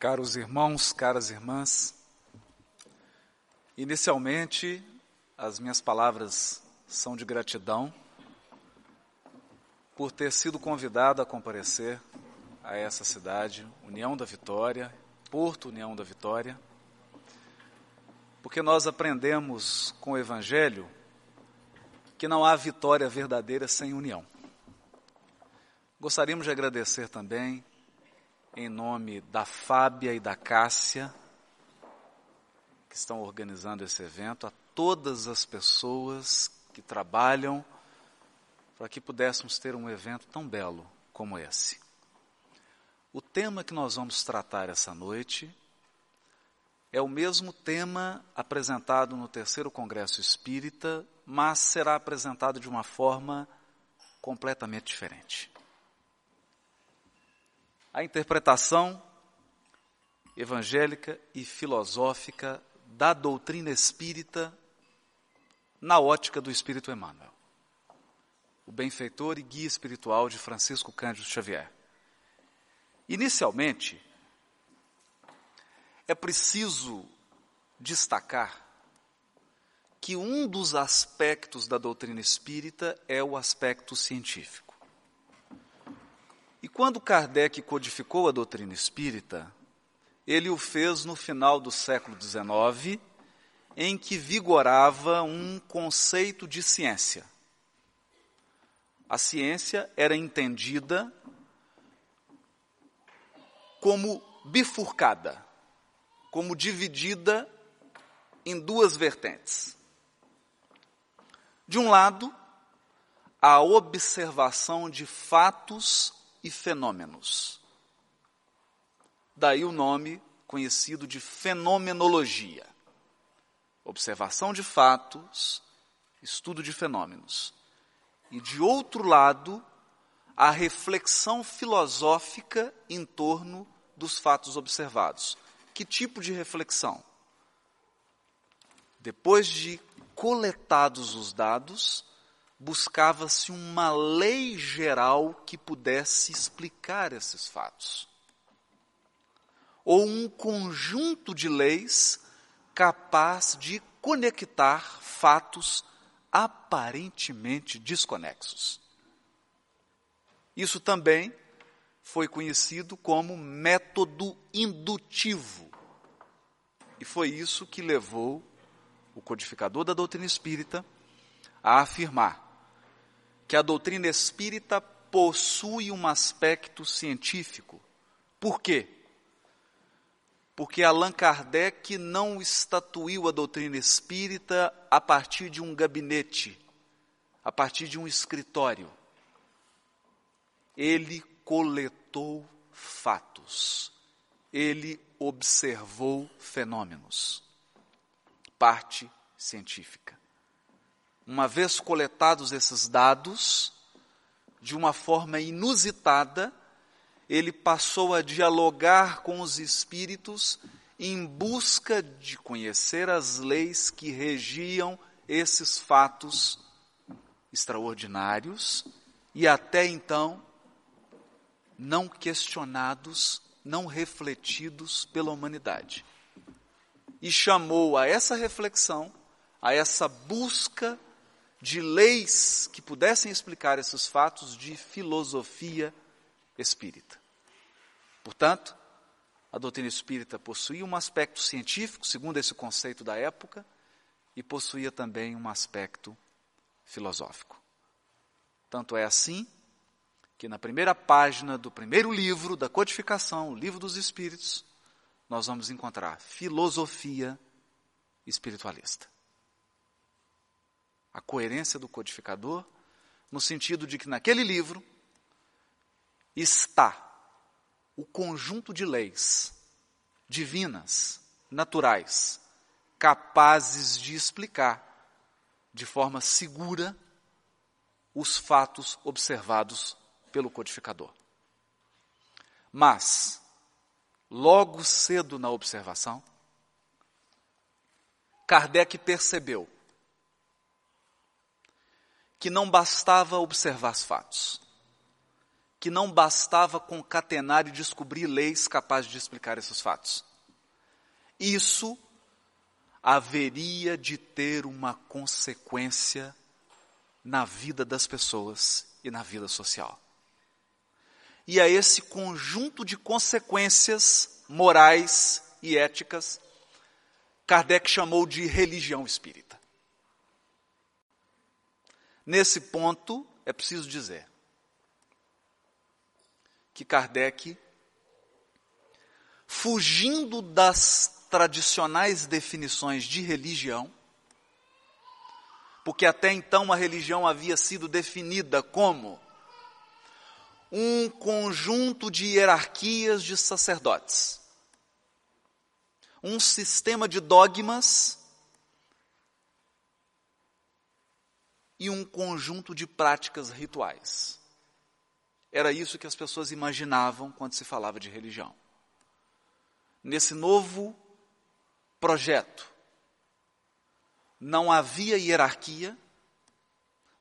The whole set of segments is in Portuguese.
Caros irmãos, caras irmãs, inicialmente as minhas palavras são de gratidão por ter sido convidado a comparecer a essa cidade, União da Vitória, Porto União da Vitória, porque nós aprendemos com o Evangelho que não há vitória verdadeira sem união. Gostaríamos de agradecer também, em nome da Fábia e da Cássia, que estão organizando esse evento, a todas as pessoas que trabalham para que pudéssemos ter um evento tão belo como esse. O tema que nós vamos tratar essa noite é o mesmo tema apresentado no terceiro Congresso Espírita, mas será apresentado de uma forma completamente diferente. A interpretação evangélica e filosófica da doutrina espírita na ótica do Espírito Emmanuel, o benfeitor e guia espiritual de Francisco Cândido Xavier. Inicialmente, é preciso destacar que um dos aspectos da doutrina espírita é o aspecto científico. Quando Kardec codificou a doutrina espírita, ele o fez no final do século XIX, em que vigorava um conceito de ciência. A ciência era entendida como bifurcada como dividida em duas vertentes. De um lado, a observação de fatos e fenômenos. Daí o nome conhecido de fenomenologia. Observação de fatos, estudo de fenômenos. E de outro lado, a reflexão filosófica em torno dos fatos observados. Que tipo de reflexão? Depois de coletados os dados, buscava-se uma lei geral que pudesse explicar esses fatos. Ou um conjunto de leis capaz de conectar fatos aparentemente desconexos. Isso também foi conhecido como método indutivo. E foi isso que levou o codificador da doutrina espírita a afirmar que a doutrina espírita possui um aspecto científico. Por quê? Porque Allan Kardec não estatuiu a doutrina espírita a partir de um gabinete, a partir de um escritório. Ele coletou fatos, ele observou fenômenos. Parte científica. Uma vez coletados esses dados, de uma forma inusitada, ele passou a dialogar com os espíritos em busca de conhecer as leis que regiam esses fatos extraordinários e até então não questionados, não refletidos pela humanidade. E chamou a essa reflexão, a essa busca de leis que pudessem explicar esses fatos de filosofia espírita. Portanto, a doutrina espírita possuía um aspecto científico, segundo esse conceito da época, e possuía também um aspecto filosófico. Tanto é assim que na primeira página do primeiro livro da codificação, o Livro dos Espíritos, nós vamos encontrar filosofia espiritualista. A coerência do codificador, no sentido de que naquele livro está o conjunto de leis divinas, naturais, capazes de explicar de forma segura os fatos observados pelo codificador. Mas, logo cedo na observação, Kardec percebeu que não bastava observar os fatos, que não bastava concatenar e descobrir leis capazes de explicar esses fatos. Isso haveria de ter uma consequência na vida das pessoas e na vida social. E a esse conjunto de consequências morais e éticas, Kardec chamou de religião espírita. Nesse ponto, é preciso dizer que Kardec, fugindo das tradicionais definições de religião, porque até então a religião havia sido definida como um conjunto de hierarquias de sacerdotes, um sistema de dogmas e um conjunto de práticas rituais. Era isso que as pessoas imaginavam quando se falava de religião. Nesse novo projeto, não havia hierarquia,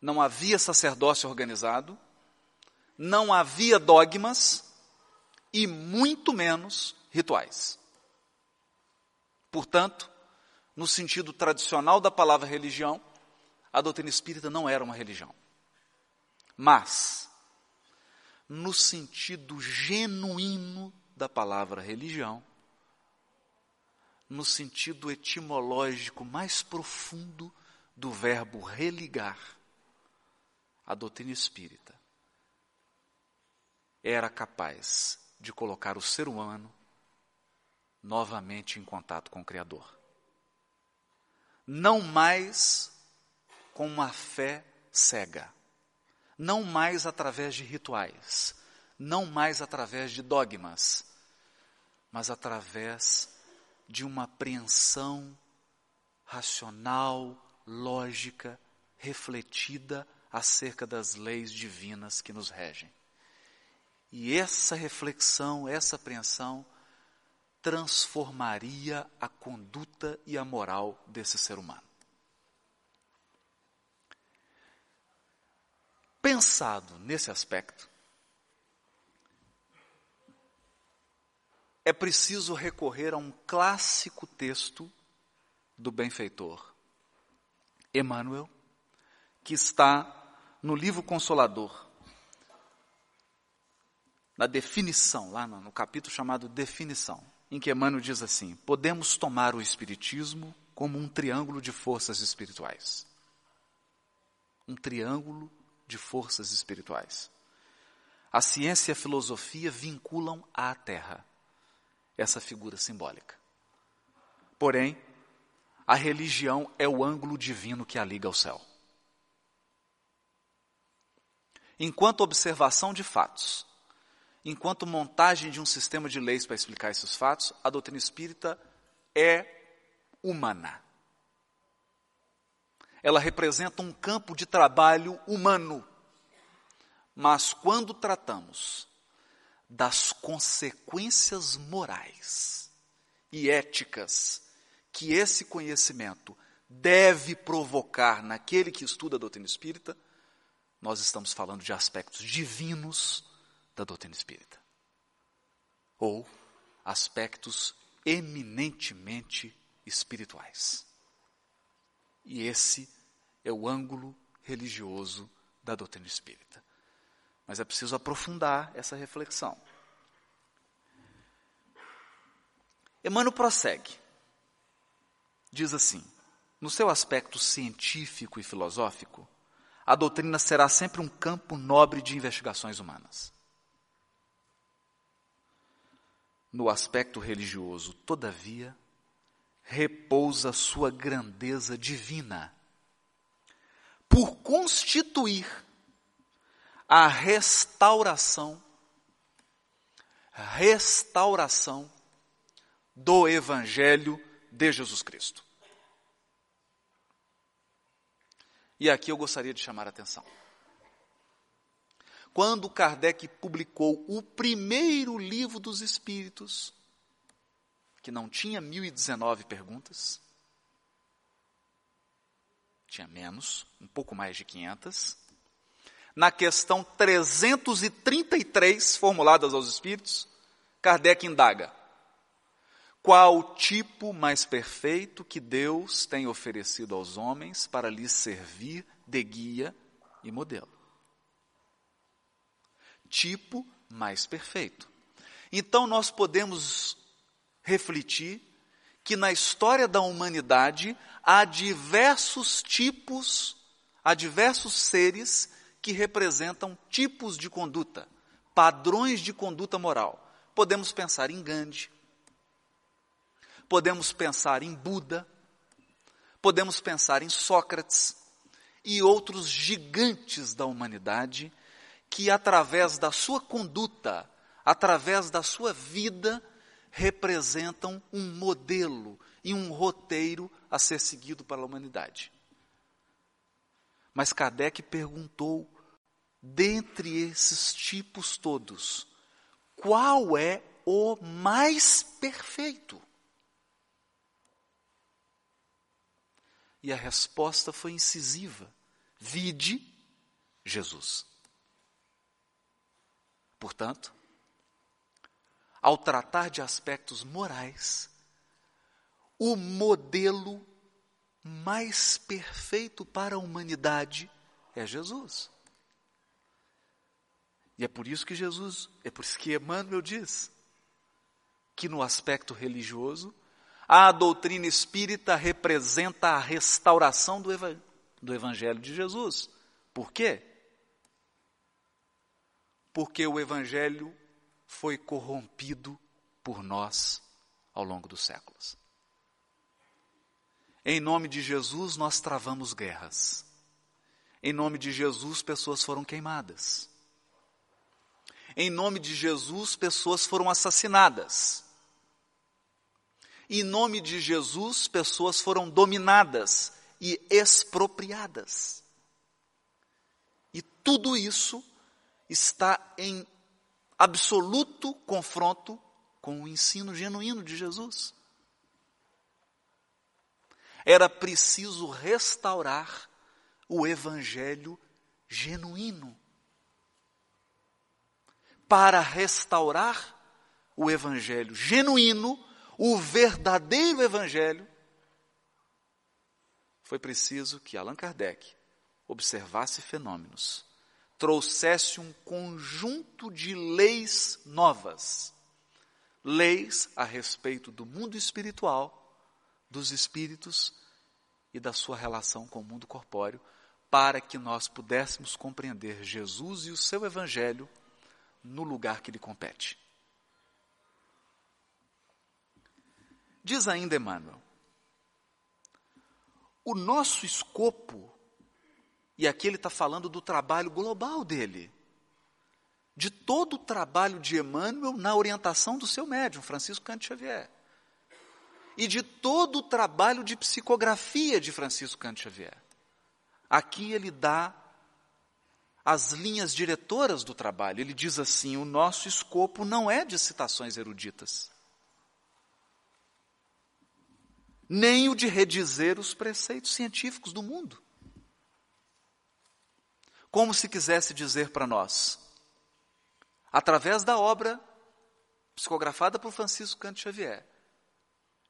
não havia sacerdócio organizado, não havia dogmas e muito menos rituais. Portanto, no sentido tradicional da palavra religião, a doutrina espírita não era uma religião. Mas, no sentido genuíno da palavra religião, no sentido etimológico mais profundo do verbo religar, a doutrina espírita era capaz de colocar o ser humano novamente em contato com o Criador. Não mais com uma fé cega. Não mais através de rituais, não mais através de dogmas, mas através de uma apreensão racional, lógica, refletida acerca das leis divinas que nos regem. E essa reflexão, essa apreensão, transformaria a conduta e a moral desse ser humano. Pensado nesse aspecto, é preciso recorrer a um clássico texto do benfeitor Emmanuel, que está no livro Consolador, na definição, lá no, no capítulo chamado Definição, em que Emmanuel diz assim: podemos tomar o Espiritismo como um triângulo de forças espirituais. Um triângulo de forças espirituais. A ciência e a filosofia vinculam à Terra essa figura simbólica. Porém, a religião é o ângulo divino que a liga ao céu. Enquanto observação de fatos, enquanto montagem de um sistema de leis para explicar esses fatos, a doutrina espírita é humana ela representa um campo de trabalho humano. Mas quando tratamos das consequências morais e éticas que esse conhecimento deve provocar naquele que estuda a doutrina espírita, nós estamos falando de aspectos divinos da doutrina espírita. Ou aspectos eminentemente espirituais. E esse é o ângulo religioso da doutrina espírita. Mas é preciso aprofundar essa reflexão. Emmanuel prossegue. Diz assim: no seu aspecto científico e filosófico, a doutrina será sempre um campo nobre de investigações humanas. No aspecto religioso, todavia, repousa sua grandeza divina, por constituir a restauração, restauração do Evangelho de Jesus Cristo. E aqui eu gostaria de chamar a atenção. Quando Kardec publicou o primeiro livro dos Espíritos, que não tinha 1019 perguntas, tinha menos, um pouco mais de 500. na questão 333, formuladas aos Espíritos, Kardec indaga: qual o tipo mais perfeito que Deus tem oferecido aos homens para lhes servir de guia e modelo? Tipo mais perfeito. Então nós podemos refletir que na história da humanidade há diversos tipos, há diversos seres que representam tipos de conduta, padrões de conduta moral. Podemos pensar em Gandhi, podemos pensar em Buda, podemos pensar em Sócrates e outros gigantes da humanidade que, através da sua conduta, através da sua vida, representam um modelo e um roteiro a ser seguido pela humanidade. Mas Kardec perguntou, dentre esses tipos todos, qual é o mais perfeito? E a resposta foi incisiva: vide Jesus. Portanto, ao tratar de aspectos morais, o modelo mais perfeito para a humanidade é Jesus. E é por isso que Jesus, é por isso que Emmanuel diz que no aspecto religioso, a doutrina espírita representa a restauração do, eva do Evangelho de Jesus. Por quê? Porque o Evangelho foi corrompido por nós ao longo dos séculos. Em nome de Jesus, nós travamos guerras. Em nome de Jesus, pessoas foram queimadas. Em nome de Jesus, pessoas foram assassinadas. Em nome de Jesus, pessoas foram dominadas e expropriadas. E tudo isso está em absoluto confronto com o ensino genuíno de Jesus. Era preciso restaurar o evangelho genuíno. Para restaurar o evangelho genuíno, o verdadeiro evangelho, foi preciso que Allan Kardec observasse fenômenos trouxesse um conjunto de leis novas, leis a respeito do mundo espiritual, dos espíritos e da sua relação com o mundo corpóreo, para que nós pudéssemos compreender Jesus e o seu evangelho no lugar que lhe compete. Diz ainda Emmanuel, o nosso escopo e aqui ele está falando do trabalho global dele. De todo o trabalho de Emmanuel na orientação do seu médium, Francisco Cante Xavier. E de todo o trabalho de psicografia de Francisco Cante Xavier. Aqui ele dá as linhas diretoras do trabalho. Ele diz assim: o nosso escopo não é de citações eruditas, nem o de redizer os preceitos científicos do mundo como se quisesse dizer para nós, através da obra psicografada por Francisco Canto Xavier,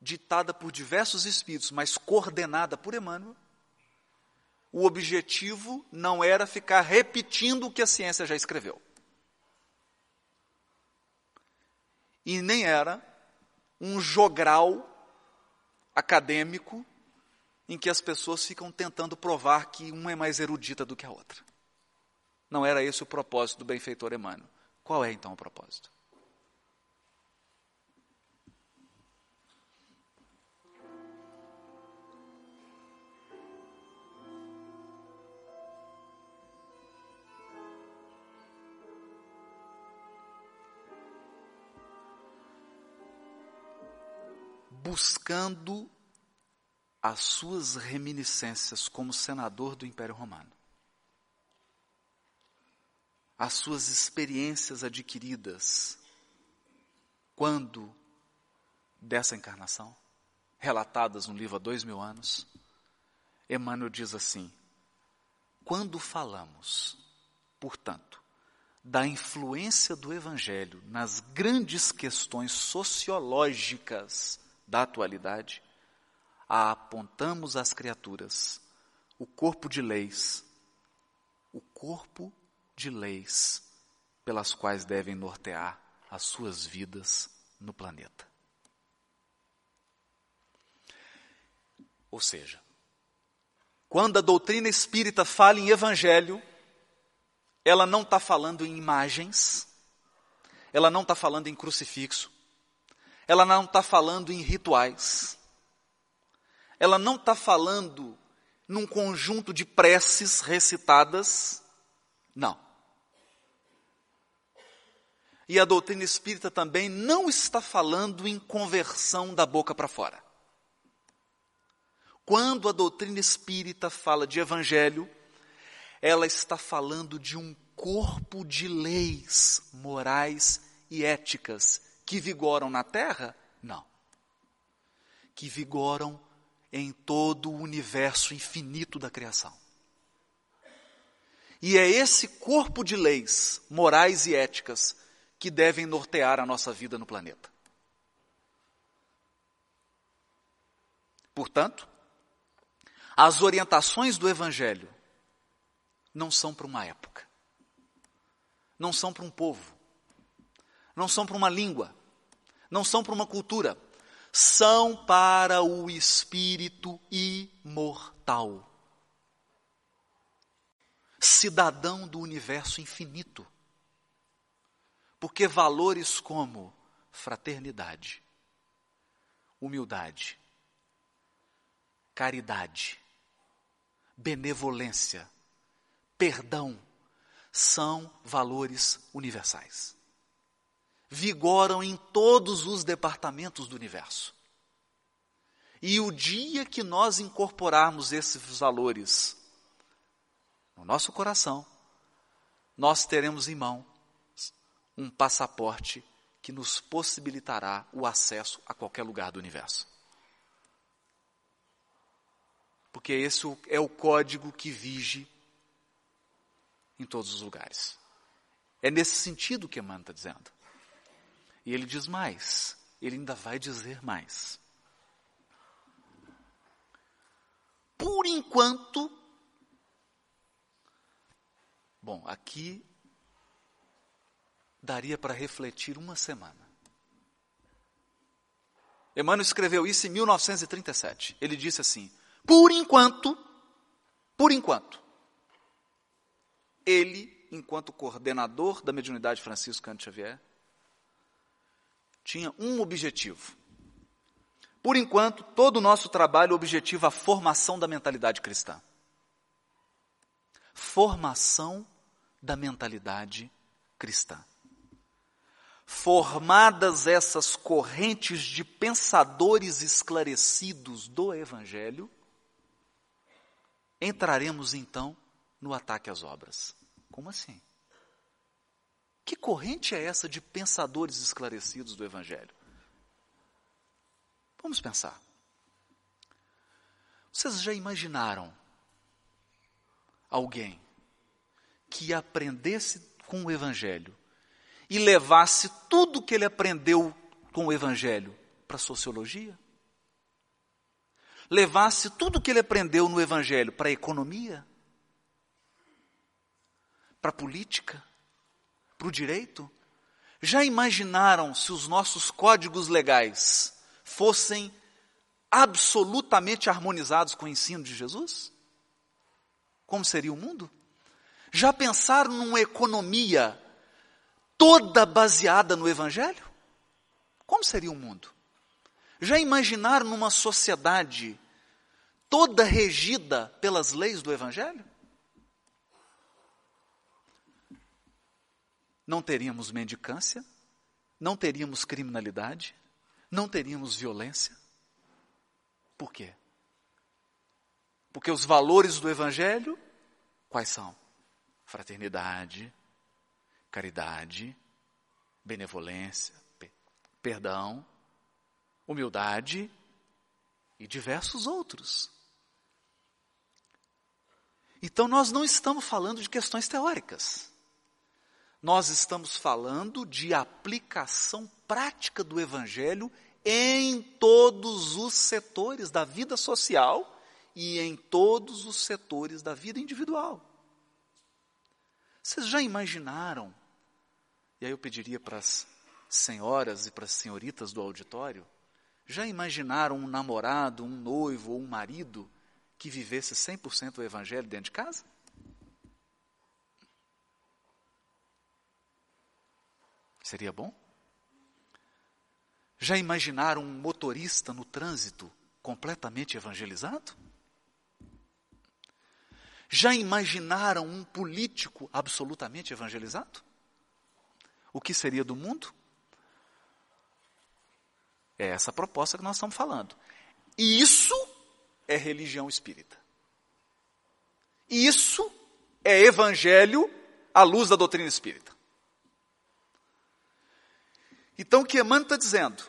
ditada por diversos espíritos, mas coordenada por Emmanuel, o objetivo não era ficar repetindo o que a ciência já escreveu. E nem era um jogral acadêmico em que as pessoas ficam tentando provar que uma é mais erudita do que a outra. Não era esse o propósito do benfeitor Emmanuel. Qual é então o propósito? buscando as suas reminiscências como senador do Império Romano as suas experiências adquiridas quando dessa encarnação, relatadas no livro há dois mil anos, Emmanuel diz assim: quando falamos portanto, da influência do Evangelho nas grandes questões sociológicas da atualidade, a apontamos às criaturas o corpo de leis, o corpo de leis pelas quais devem nortear as suas vidas no planeta. Ou seja, quando a doutrina espírita fala em evangelho, ela não está falando em imagens, ela não está falando em crucifixo, ela não está falando em rituais, ela não está falando num conjunto de preces recitadas, não. E a doutrina espírita também não está falando em conversão da boca para fora. Quando a doutrina espírita fala de evangelho, ela está falando de um corpo de leis morais e éticas que vigoram na terra? Não. Que vigoram em todo o universo infinito da criação. E é esse corpo de leis morais e éticas que devem nortear a nossa vida no planeta. Portanto, as orientações do Evangelho não são para uma época, não são para um povo, não são para uma língua, não são para uma cultura, são para o espírito imortal, cidadão do universo infinito. Porque valores como fraternidade, humildade, caridade, benevolência, perdão, são valores universais. Vigoram em todos os departamentos do universo. E o dia que nós incorporarmos esses valores no nosso coração, nós teremos em mão um passaporte que nos possibilitará o acesso a qualquer lugar do universo. Porque esse é o código que vige em todos os lugares. É nesse sentido que Emmanuel está dizendo. E ele diz mais, ele ainda vai dizer mais. Por enquanto, bom, aqui daria para refletir uma semana. Emmanuel escreveu isso em 1937. Ele disse assim: por enquanto, por enquanto, ele, enquanto coordenador da mediunidade Francisco Canto Xavier, tinha um objetivo. Por enquanto, todo o nosso trabalho objetiva a formação da mentalidade cristã. Formação da mentalidade cristã. Formadas essas correntes de pensadores esclarecidos do Evangelho, entraremos então no ataque às obras. Como assim? Que corrente é essa de pensadores esclarecidos do Evangelho? Vamos pensar. Vocês já imaginaram alguém que aprendesse com o Evangelho e levasse tudo que ele aprendeu com o Evangelho para a sociologia? Levasse tudo que ele aprendeu no Evangelho para a economia? para a política, para o direito? Já imaginaram se os nossos códigos legais fossem absolutamente harmonizados com o ensino de Jesus? Como seria o mundo? Já pensaram numa economia toda baseada no Evangelho? Como seria o mundo? Já imaginaram numa sociedade toda regida pelas leis do Evangelho? não teríamos mendicância, não teríamos criminalidade, não teríamos violência. Por quê? Porque os valores do Evangelho, quais são? Fraternidade, caridade, benevolência, perdão, humildade e diversos outros. Então nós não estamos falando de questões teóricas. Nós estamos falando de aplicação prática do Evangelho em todos os setores da vida social e em todos os setores da vida individual. Vocês já imaginaram? E aí eu pediria para as senhoras e para as senhoritas do auditório, já imaginaram um namorado, um noivo ou um marido que vivesse 100% o evangelho dentro de casa? Seria bom? Já imaginaram um motorista no trânsito completamente evangelizado? Já imaginaram um político absolutamente evangelizado? O que seria do mundo? É essa proposta que nós estamos falando. Isso é religião espírita. Isso é evangelho à luz da doutrina espírita. Então o que Emmanuel está dizendo?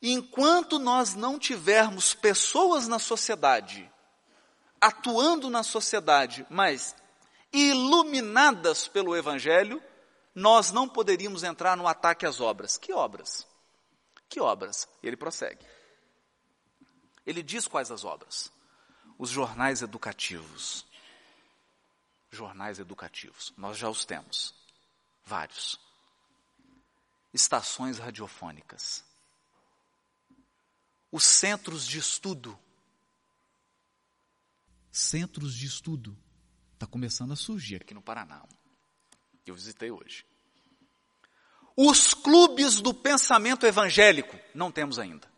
Enquanto nós não tivermos pessoas na sociedade, atuando na sociedade, mas iluminadas pelo Evangelho, nós não poderíamos entrar no ataque às obras. Que obras? Que obras? E ele prossegue. Ele diz quais as obras: os jornais educativos. Jornais educativos, nós já os temos, vários estações radiofônicas, os centros de estudo. Centros de estudo. Está começando a surgir aqui no Paraná. Eu visitei hoje. Os clubes do pensamento evangélico, não temos ainda.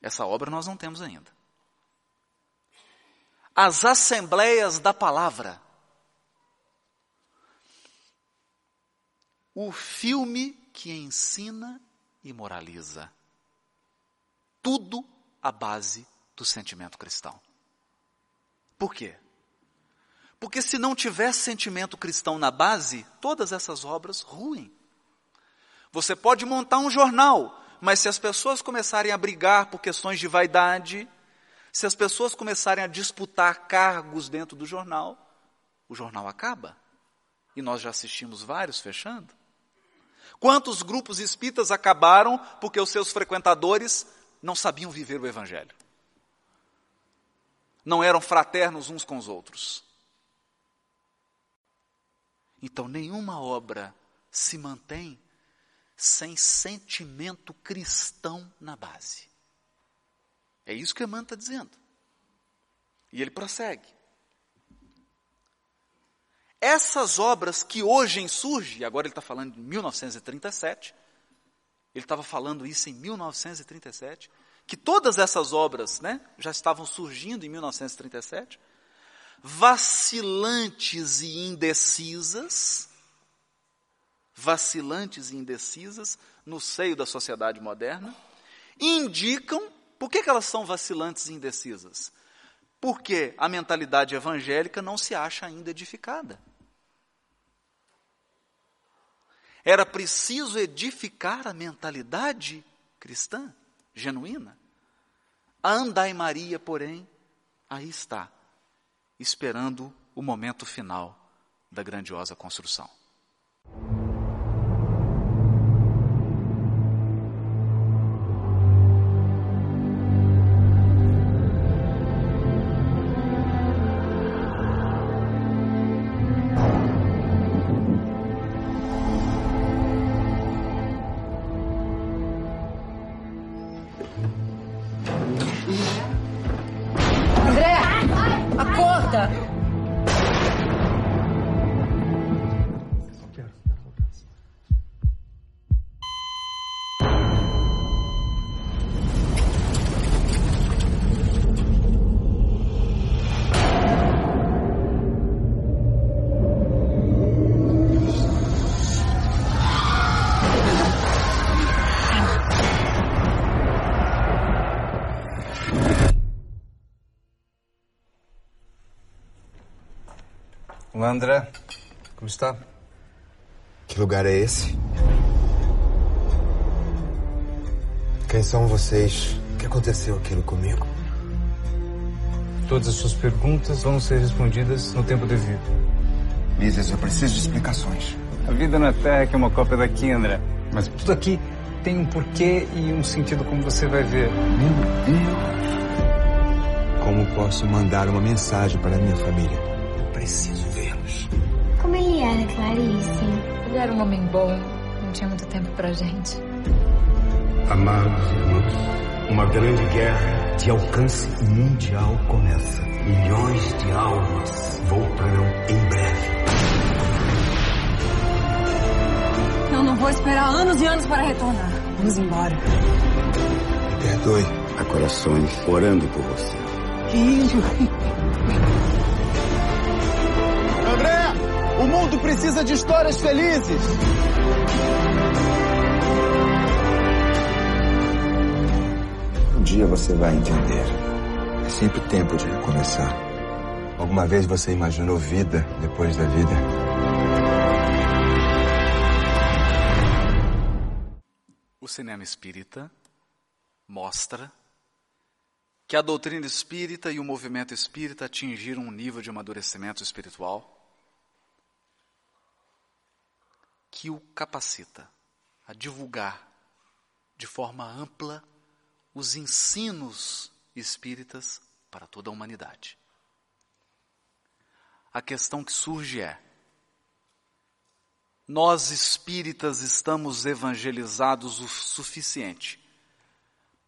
Essa obra nós não temos ainda. As assembleias da palavra, o filme que ensina e moraliza. Tudo à base do sentimento cristão. Por quê? Porque se não tiver sentimento cristão na base, todas essas obras ruem. Você pode montar um jornal, mas se as pessoas começarem a brigar por questões de vaidade, se as pessoas começarem a disputar cargos dentro do jornal, o jornal acaba. E nós já assistimos vários fechando. Quantos grupos espíritas acabaram porque os seus frequentadores não sabiam viver o Evangelho? Não eram fraternos uns com os outros. Então, nenhuma obra se mantém sem sentimento cristão na base. É isso que Emmanuel está dizendo. E ele prossegue. Essas obras que hoje surgem, agora ele está falando de 1937, ele estava falando isso em 1937, que todas essas obras né, já estavam surgindo em 1937, vacilantes e indecisas, vacilantes e indecisas no seio da sociedade moderna, indicam, por que, que elas são vacilantes e indecisas? Porque a mentalidade evangélica não se acha ainda edificada. Era preciso edificar a mentalidade cristã, genuína. A andai Maria, porém, aí está, esperando o momento final da grandiosa construção. André. Como está? Que lugar é esse? Quem são vocês? O que aconteceu aquilo comigo? Todas as suas perguntas vão ser respondidas no tempo devido. Mises, eu preciso de explicações. A vida na Terra é que é uma cópia daqui, André. Mas tudo aqui tem um porquê e um sentido, como você vai ver. Meu Deus! Como posso mandar uma mensagem para a minha família? Eu preciso vê-los. Como ele era, Clarice? Ele era um homem bom, não tinha muito tempo pra gente. Amados irmãos, uma grande guerra de alcance mundial começa. Milhões de almas voltarão em breve. Eu não vou esperar anos e anos para retornar. Vamos embora. Me perdoe. Há corações orando por você. André, o mundo precisa de histórias felizes. Um dia você vai entender. É sempre tempo de recomeçar. Alguma vez você imaginou vida depois da vida? O cinema espírita mostra que a doutrina espírita e o movimento espírita atingiram um nível de amadurecimento espiritual que o capacita a divulgar de forma ampla os ensinos espíritas para toda a humanidade. A questão que surge é: nós espíritas estamos evangelizados o suficiente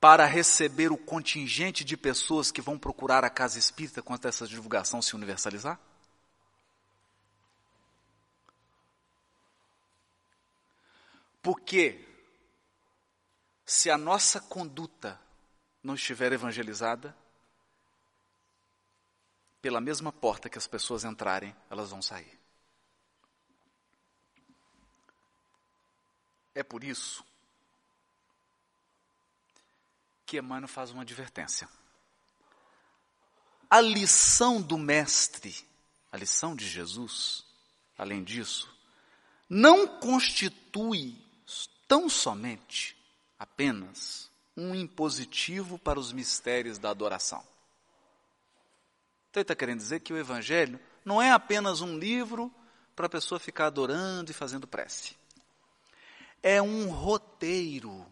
para receber o contingente de pessoas que vão procurar a casa espírita quando essa divulgação se universalizar? Porque se a nossa conduta não estiver evangelizada, pela mesma porta que as pessoas entrarem, elas vão sair. É por isso que Emmanuel faz uma advertência. A lição do Mestre, a lição de Jesus, além disso, não constitui tão somente apenas um impositivo para os mistérios da adoração. Então ele está querendo dizer que o Evangelho não é apenas um livro para a pessoa ficar adorando e fazendo prece. É um roteiro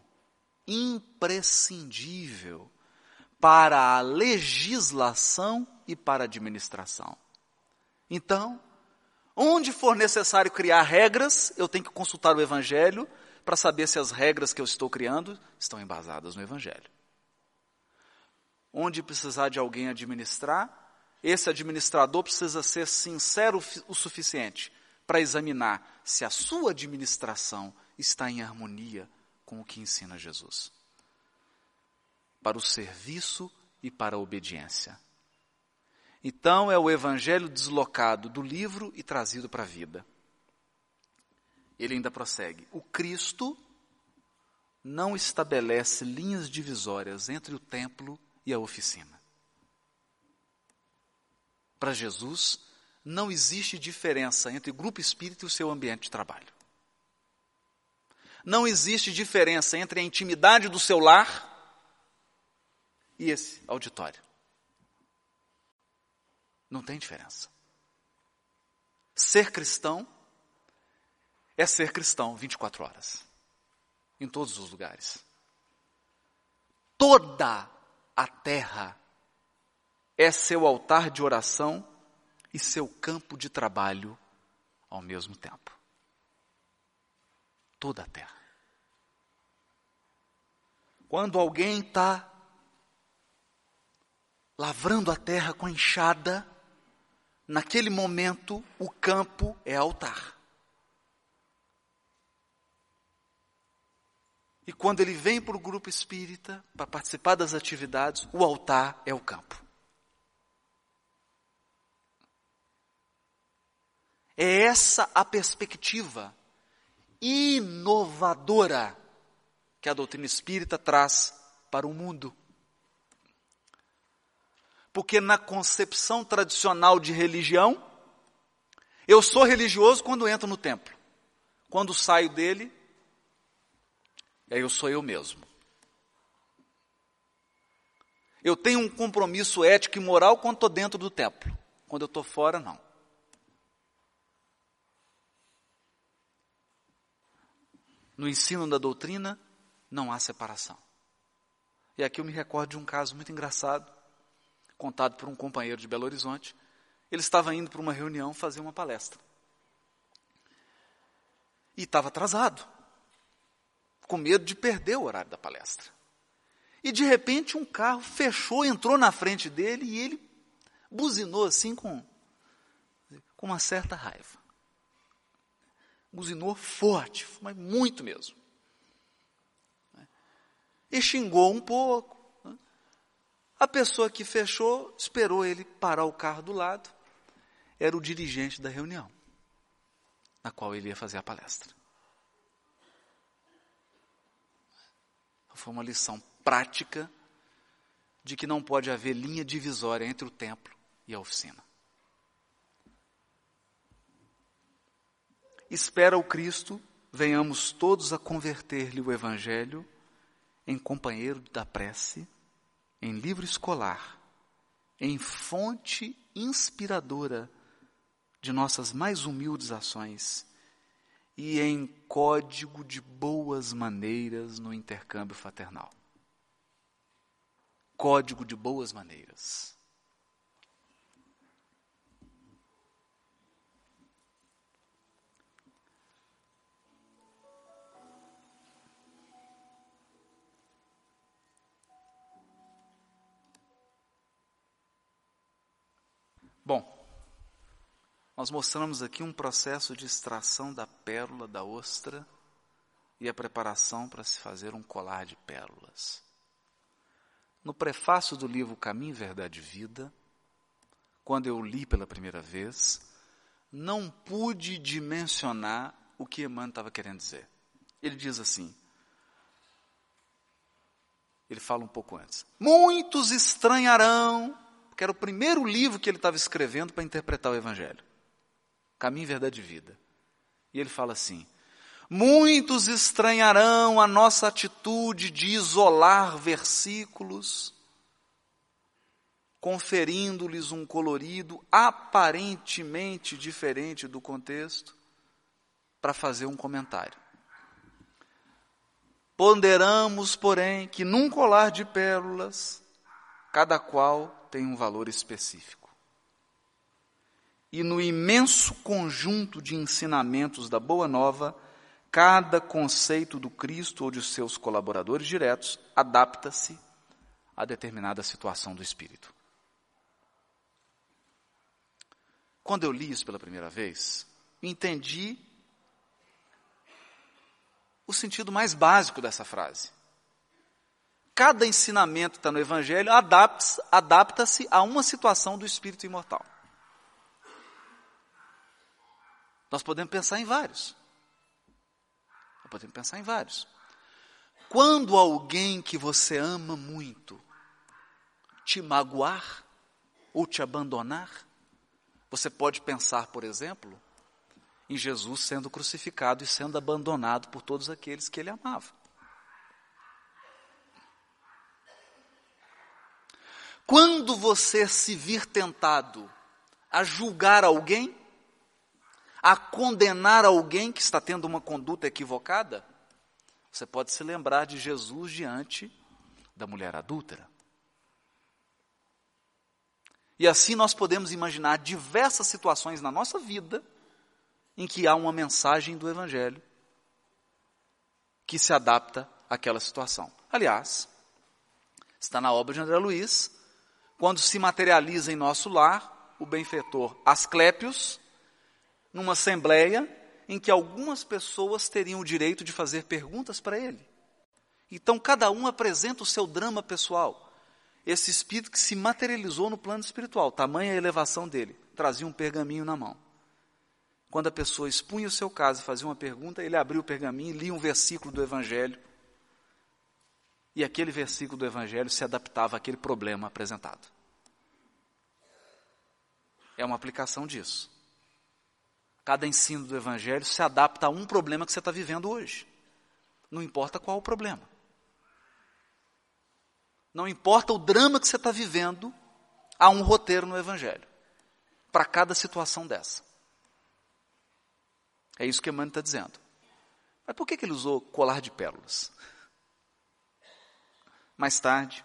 imprescindível para a legislação e para a administração. Então, onde for necessário criar regras, eu tenho que consultar o Evangelho para saber se as regras que eu estou criando estão embasadas no Evangelho. Onde precisar de alguém administrar, esse administrador precisa ser sincero o suficiente para examinar se a sua administração está em harmonia com o que ensina Jesus. Para o serviço e para a obediência. Então é o evangelho deslocado do livro e trazido para a vida. Ele ainda prossegue: o Cristo não estabelece linhas divisórias entre o templo e a oficina. Para Jesus, não existe diferença entre o grupo espírita e o seu ambiente de trabalho. Não existe diferença entre a intimidade do seu lar e esse auditório. Não tem diferença. Ser cristão é ser cristão 24 horas, em todos os lugares. Toda a terra é seu altar de oração e seu campo de trabalho ao mesmo tempo toda a terra. Quando alguém está lavrando a terra com a enxada, naquele momento o campo é altar. E quando ele vem para o grupo espírita para participar das atividades, o altar é o campo. É essa a perspectiva inovadora que a doutrina espírita traz para o mundo. Porque na concepção tradicional de religião, eu sou religioso quando entro no templo. Quando saio dele, aí eu sou eu mesmo. Eu tenho um compromisso ético e moral quando estou dentro do templo. Quando eu estou fora, não. No ensino da doutrina, não há separação. E aqui eu me recordo de um caso muito engraçado, contado por um companheiro de Belo Horizonte. Ele estava indo para uma reunião fazer uma palestra. E estava atrasado, com medo de perder o horário da palestra. E de repente um carro fechou, entrou na frente dele e ele buzinou assim com, com uma certa raiva. Buzinou forte, mas muito mesmo. E xingou um pouco. A pessoa que fechou esperou ele parar o carro do lado. Era o dirigente da reunião, na qual ele ia fazer a palestra. Foi uma lição prática de que não pode haver linha divisória entre o templo e a oficina. Espera o Cristo, venhamos todos a converter-lhe o Evangelho em companheiro da prece, em livro escolar, em fonte inspiradora de nossas mais humildes ações e em código de boas maneiras no intercâmbio fraternal. Código de boas maneiras. Nós mostramos aqui um processo de extração da pérola da ostra e a preparação para se fazer um colar de pérolas. No prefácio do livro Caminho, Verdade e Vida, quando eu li pela primeira vez, não pude dimensionar o que Emmanuel estava querendo dizer. Ele diz assim, ele fala um pouco antes: Muitos estranharão, que era o primeiro livro que ele estava escrevendo para interpretar o Evangelho. Caminho, verdade e vida. E ele fala assim: Muitos estranharão a nossa atitude de isolar versículos, conferindo-lhes um colorido aparentemente diferente do contexto, para fazer um comentário. Ponderamos, porém, que num colar de pérolas, cada qual tem um valor específico e no imenso conjunto de ensinamentos da Boa Nova, cada conceito do Cristo ou de seus colaboradores diretos adapta-se a determinada situação do espírito. Quando eu li isso pela primeira vez, entendi o sentido mais básico dessa frase. Cada ensinamento que está no Evangelho adapta-se adapta a uma situação do espírito imortal. Nós podemos pensar em vários. Nós podemos pensar em vários. Quando alguém que você ama muito te magoar ou te abandonar, você pode pensar, por exemplo, em Jesus sendo crucificado e sendo abandonado por todos aqueles que ele amava. Quando você se vir tentado a julgar alguém, a condenar alguém que está tendo uma conduta equivocada, você pode se lembrar de Jesus diante da mulher adúltera. E assim nós podemos imaginar diversas situações na nossa vida em que há uma mensagem do Evangelho que se adapta àquela situação. Aliás, está na obra de André Luiz, quando se materializa em nosso lar o benfeitor Asclépios, numa assembleia em que algumas pessoas teriam o direito de fazer perguntas para ele. Então cada um apresenta o seu drama pessoal. Esse espírito que se materializou no plano espiritual, tamanha a elevação dele, trazia um pergaminho na mão. Quando a pessoa expunha o seu caso e fazia uma pergunta, ele abria o pergaminho lia um versículo do Evangelho. E aquele versículo do Evangelho se adaptava àquele problema apresentado. É uma aplicação disso. Cada ensino do Evangelho se adapta a um problema que você está vivendo hoje. Não importa qual o problema. Não importa o drama que você está vivendo, há um roteiro no Evangelho para cada situação dessa. É isso que Emmanuel está dizendo. Mas por que, que ele usou colar de pérolas? Mais tarde,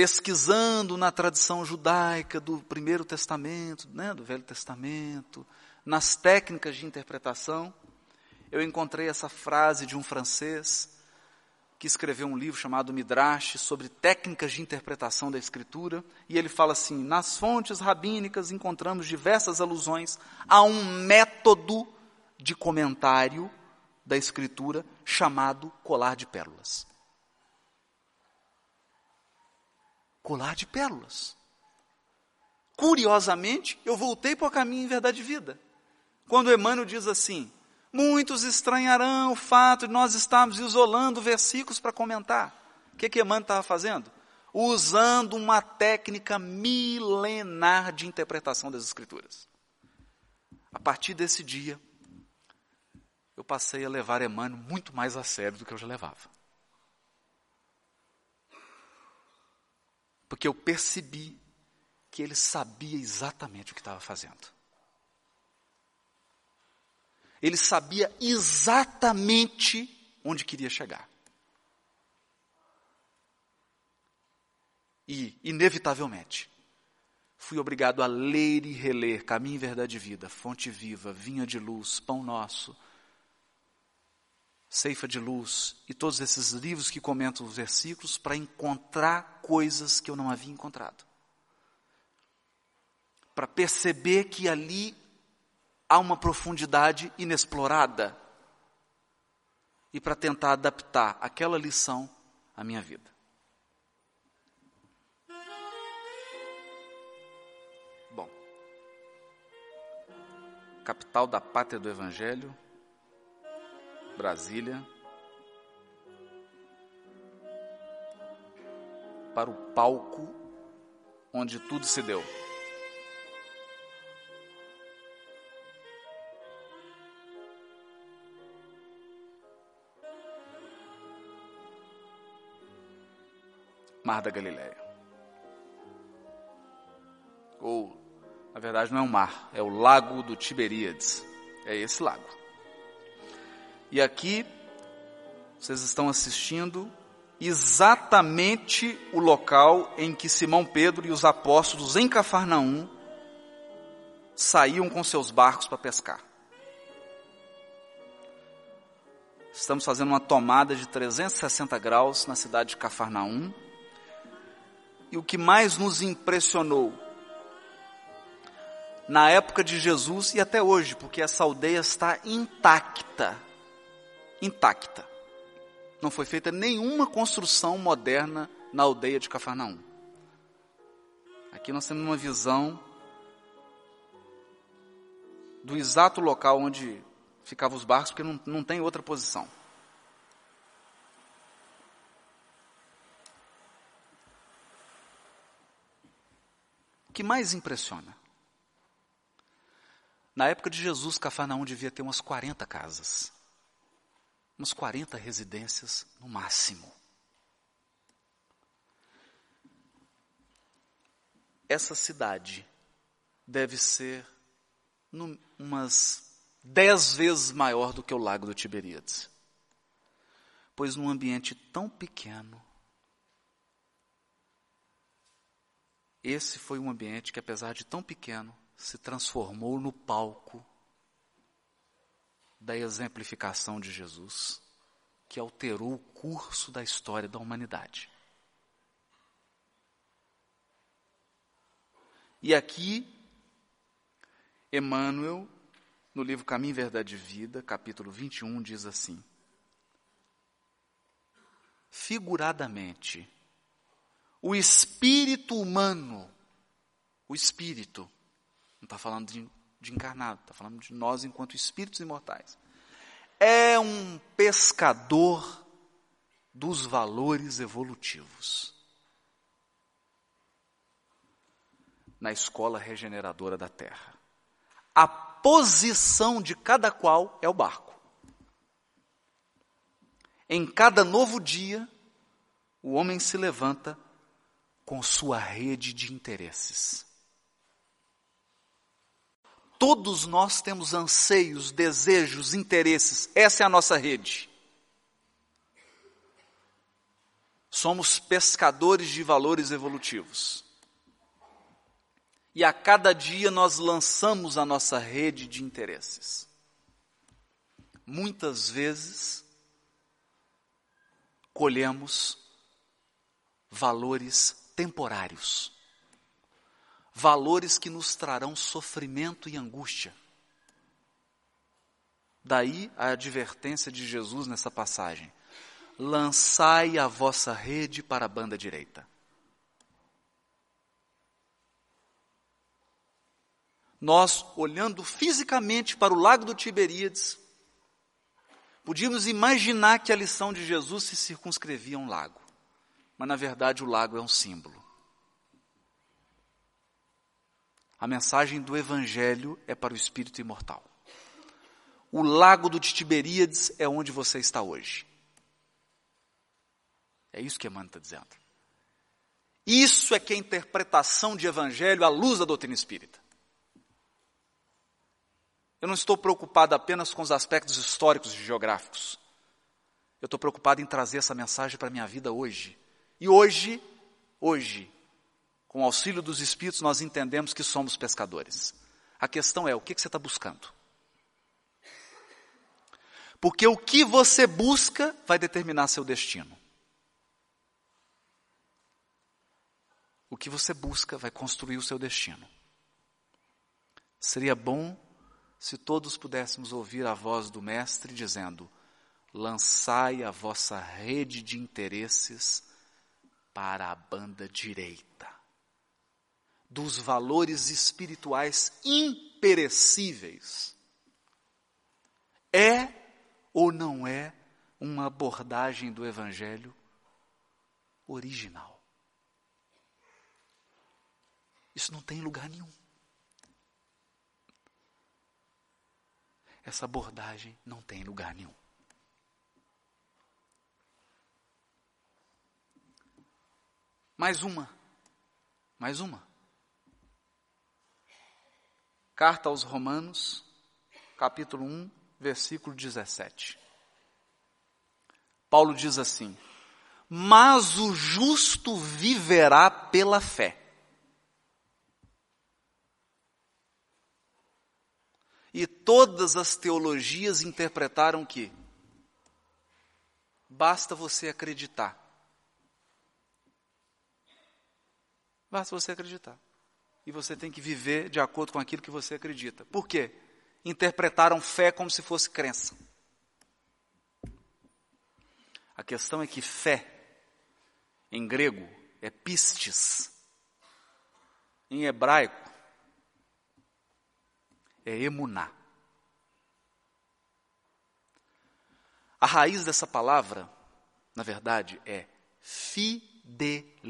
pesquisando na tradição judaica do Primeiro Testamento, né, do Velho Testamento, nas técnicas de interpretação, eu encontrei essa frase de um francês que escreveu um livro chamado Midrash sobre técnicas de interpretação da Escritura, e ele fala assim: nas fontes rabínicas encontramos diversas alusões a um método de comentário da Escritura chamado colar de pérolas. Colar de pérolas. Curiosamente, eu voltei para o caminho em verdade e vida. Quando Emmanuel diz assim: Muitos estranharão o fato de nós estarmos isolando versículos para comentar. O que, que Emmanuel estava fazendo? Usando uma técnica milenar de interpretação das Escrituras. A partir desse dia, eu passei a levar Emmanuel muito mais a sério do que eu já levava. Porque eu percebi que ele sabia exatamente o que estava fazendo. Ele sabia exatamente onde queria chegar. E, inevitavelmente, fui obrigado a ler e reler Caminho, Verdade e Vida, Fonte Viva, Vinha de Luz, Pão Nosso, Ceifa de Luz e todos esses livros que comentam os versículos para encontrar coisas que eu não havia encontrado. Para perceber que ali há uma profundidade inexplorada. E para tentar adaptar aquela lição à minha vida. Bom, capital da pátria do Evangelho, Brasília, para o palco onde tudo se deu. Mar da Galileia. Ou, na verdade, não é um mar, é o Lago do Tiberíades. É esse lago. E aqui, vocês estão assistindo exatamente o local em que Simão Pedro e os apóstolos em Cafarnaum saíam com seus barcos para pescar. Estamos fazendo uma tomada de 360 graus na cidade de Cafarnaum e o que mais nos impressionou na época de Jesus e até hoje, porque essa aldeia está intacta. Intacta. Não foi feita nenhuma construção moderna na aldeia de Cafarnaum. Aqui nós temos uma visão do exato local onde ficavam os barcos, porque não, não tem outra posição. O que mais impressiona? Na época de Jesus, Cafarnaum devia ter umas 40 casas. Umas 40 residências no máximo. Essa cidade deve ser umas dez vezes maior do que o lago do Tiberíades. Pois num ambiente tão pequeno, Esse foi um ambiente que, apesar de tão pequeno, se transformou no palco da exemplificação de Jesus, que alterou o curso da história da humanidade. E aqui, Emmanuel, no livro Caminho, Verdade e Vida, capítulo 21, diz assim: figuradamente, o espírito humano, o espírito, não está falando de, de encarnado, está falando de nós enquanto espíritos imortais, é um pescador dos valores evolutivos. Na escola regeneradora da Terra. A posição de cada qual é o barco. Em cada novo dia, o homem se levanta com sua rede de interesses. Todos nós temos anseios, desejos, interesses. Essa é a nossa rede. Somos pescadores de valores evolutivos. E a cada dia nós lançamos a nossa rede de interesses. Muitas vezes colhemos valores temporários, valores que nos trarão sofrimento e angústia. Daí a advertência de Jesus nessa passagem: lançai a vossa rede para a banda direita. Nós, olhando fisicamente para o lago do Tiberíades, podíamos imaginar que a lição de Jesus se circunscrevia a um lago, mas na verdade o lago é um símbolo. A mensagem do Evangelho é para o espírito imortal. O lago do Tiberíades é onde você está hoje. É isso que Emmanuel está dizendo. Isso é que é a interpretação de evangelho à luz da doutrina espírita. Eu não estou preocupado apenas com os aspectos históricos e geográficos. Eu estou preocupado em trazer essa mensagem para a minha vida hoje. E hoje, hoje, com o auxílio dos Espíritos, nós entendemos que somos pescadores. A questão é: o que, que você está buscando? Porque o que você busca vai determinar seu destino. o que você busca vai construir o seu destino. Seria bom se todos pudéssemos ouvir a voz do Mestre dizendo: lançai a vossa rede de interesses para a banda direita, dos valores espirituais imperecíveis. É ou não é uma abordagem do Evangelho original? Isso não tem lugar nenhum. Essa abordagem não tem lugar nenhum. Mais uma. Mais uma. Carta aos Romanos, capítulo 1, versículo 17. Paulo diz assim: Mas o justo viverá pela fé. E todas as teologias interpretaram que basta você acreditar. Basta você acreditar. E você tem que viver de acordo com aquilo que você acredita. Por quê? Interpretaram fé como se fosse crença. A questão é que fé, em grego, é pistes. Em hebraico, é emuná. A raiz dessa palavra, na verdade, é fidelidade.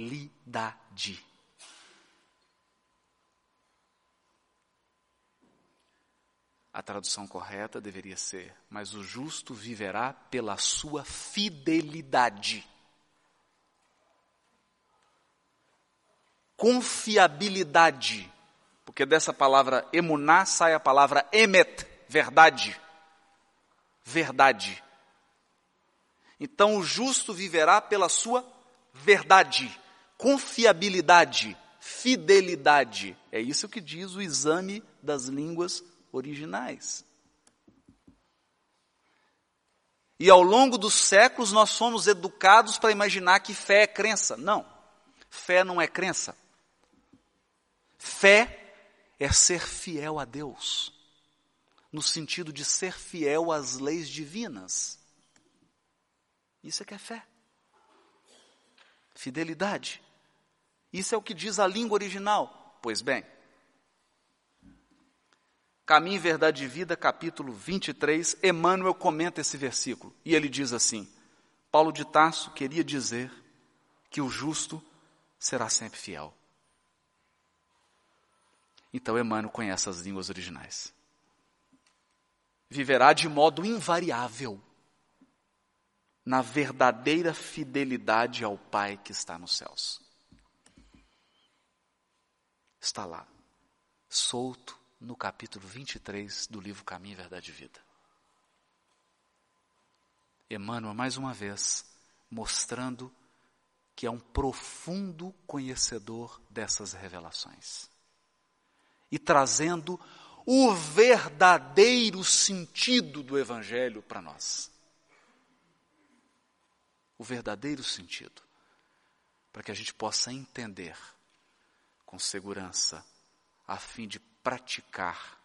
A tradução correta deveria ser: Mas o justo viverá pela sua fidelidade. Confiabilidade porque dessa palavra emuná sai a palavra emet, verdade. Verdade. Então o justo viverá pela sua verdade, confiabilidade, fidelidade. É isso que diz o exame das línguas originais. E ao longo dos séculos nós fomos educados para imaginar que fé é crença. Não. Fé não é crença. Fé é ser fiel a Deus, no sentido de ser fiel às leis divinas. Isso é que é fé. Fidelidade. Isso é o que diz a língua original. Pois bem, Caminho, Verdade e Vida, capítulo 23, Emmanuel comenta esse versículo. E ele diz assim: Paulo de Tarso queria dizer que o justo será sempre fiel. Então Emmanuel conhece as línguas originais. Viverá de modo invariável. na verdadeira fidelidade ao Pai que está nos céus. Está lá, solto no capítulo 23 do livro Caminho, Verdade e Vida. Emmanuel, mais uma vez, mostrando que é um profundo conhecedor dessas revelações e trazendo o verdadeiro sentido do Evangelho para nós. O verdadeiro sentido, para que a gente possa entender com segurança, a fim de praticar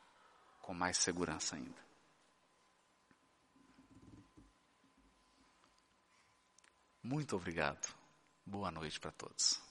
com mais segurança ainda. Muito obrigado. Boa noite para todos.